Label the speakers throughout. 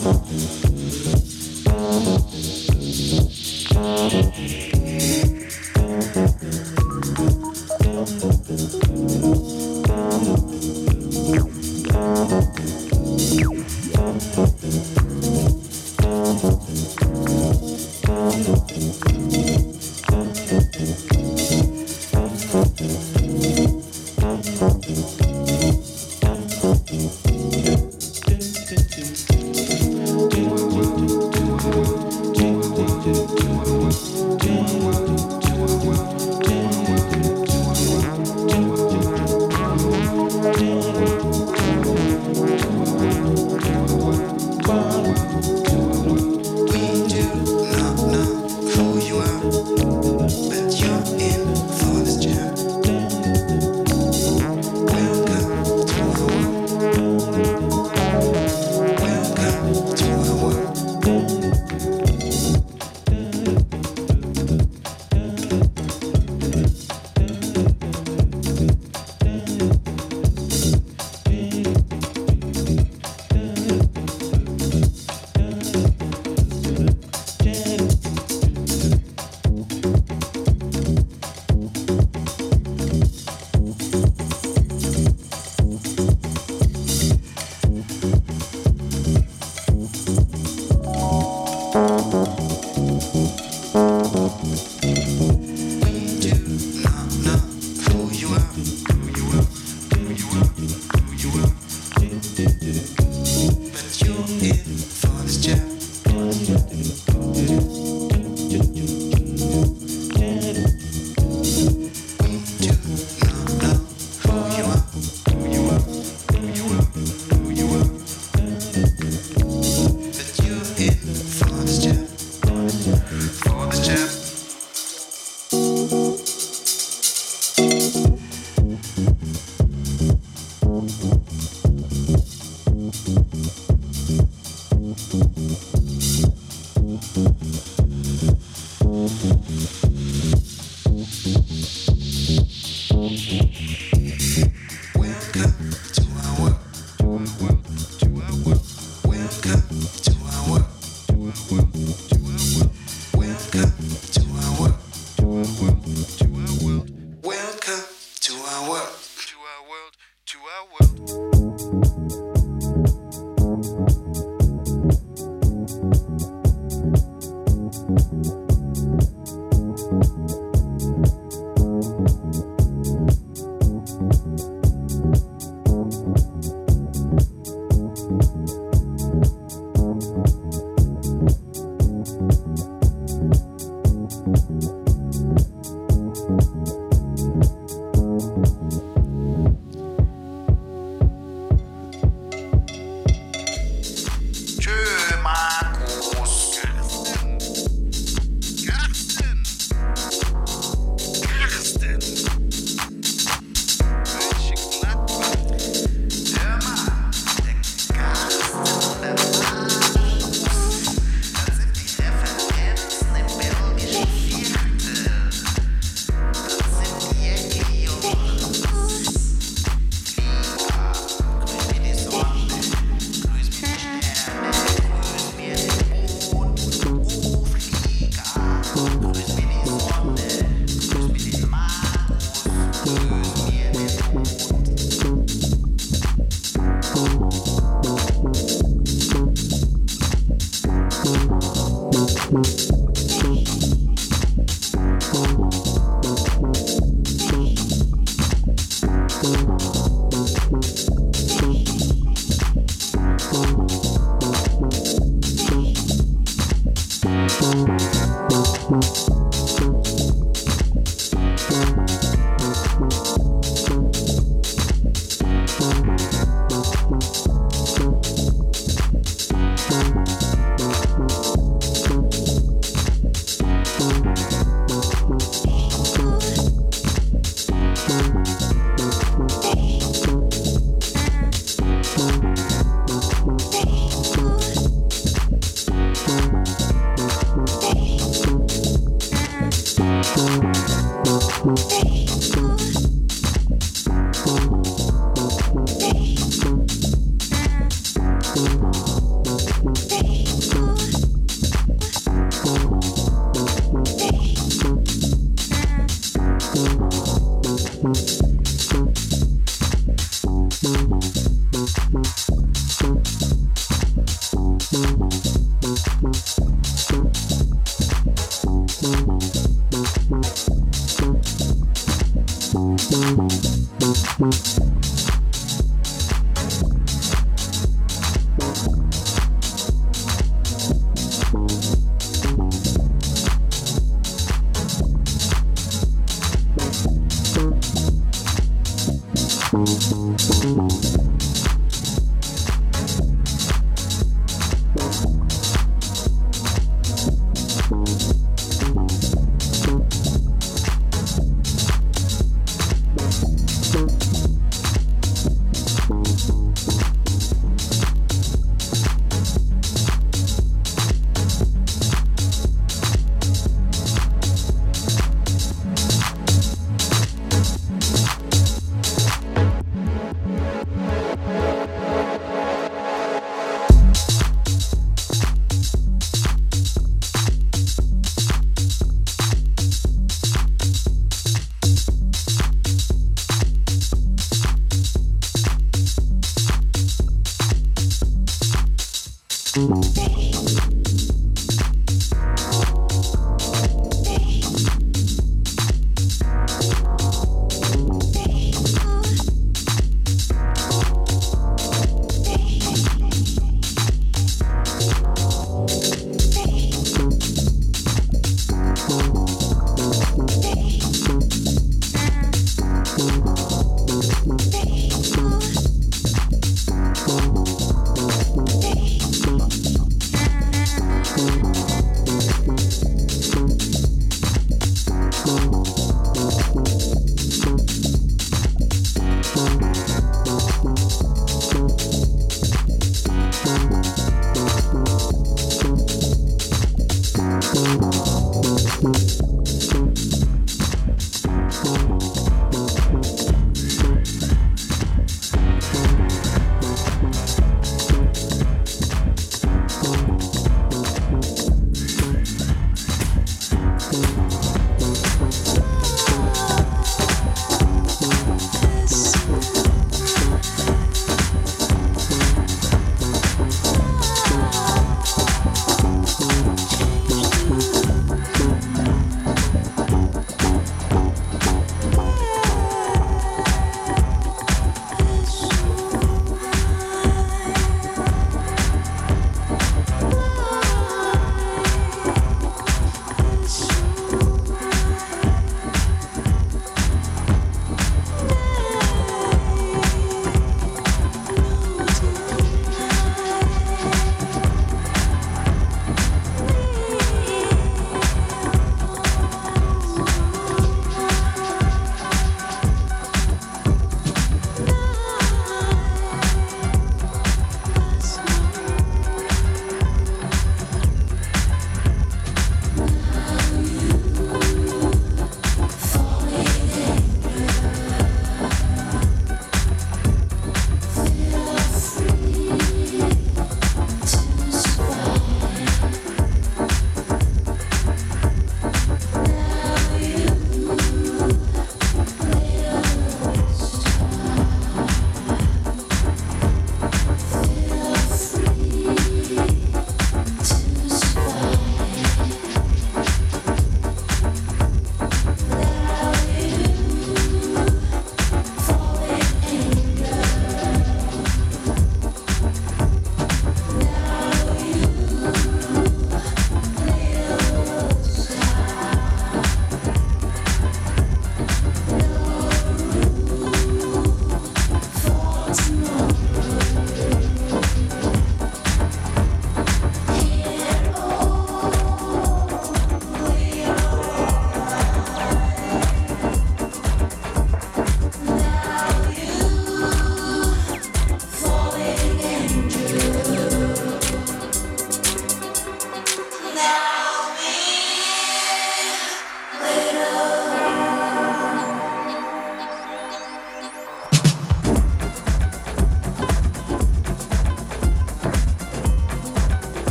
Speaker 1: Thank.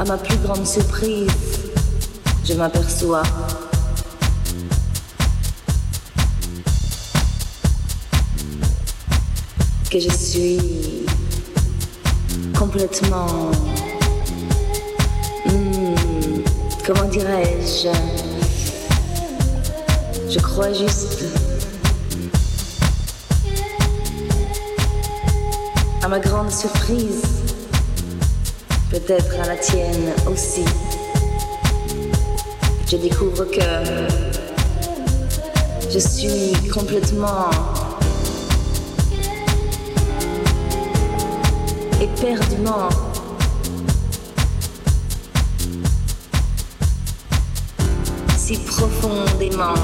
Speaker 1: À ma plus grande surprise, je m'aperçois. Que je suis complètement... Hmm, comment dirais-je? Je crois juste À ma grande surprise, peut-être à la tienne aussi, je découvre que je suis complètement éperdument si profondément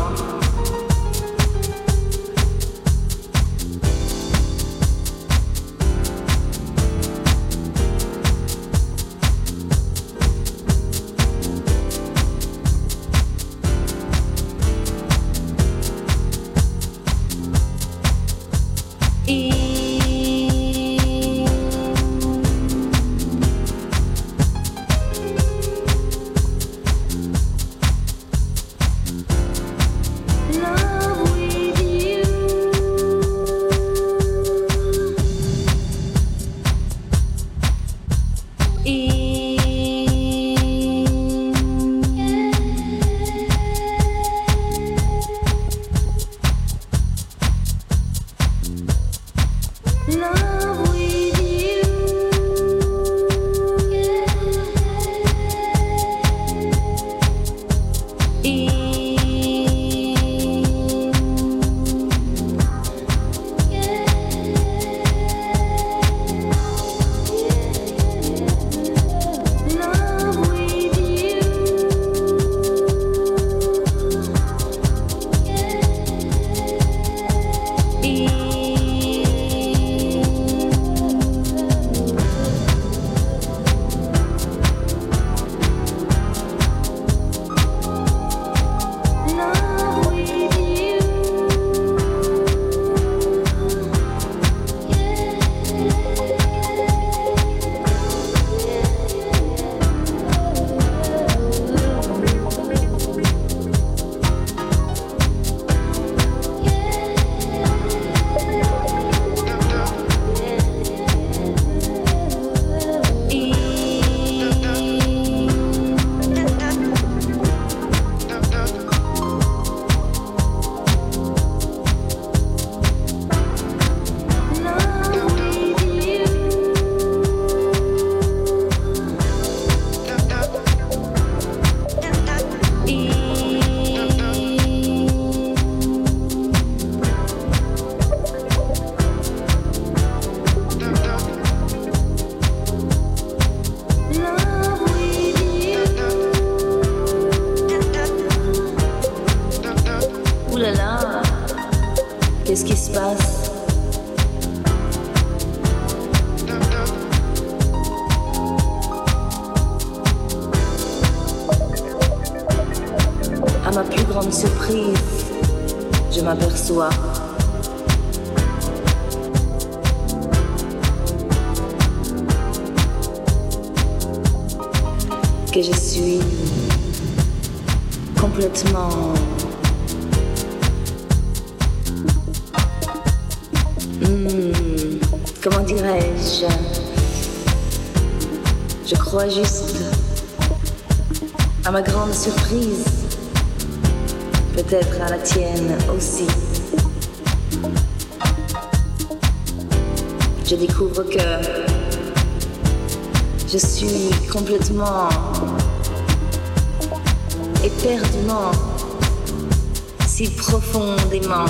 Speaker 1: surprise, je suis complètement éperdument, si profondément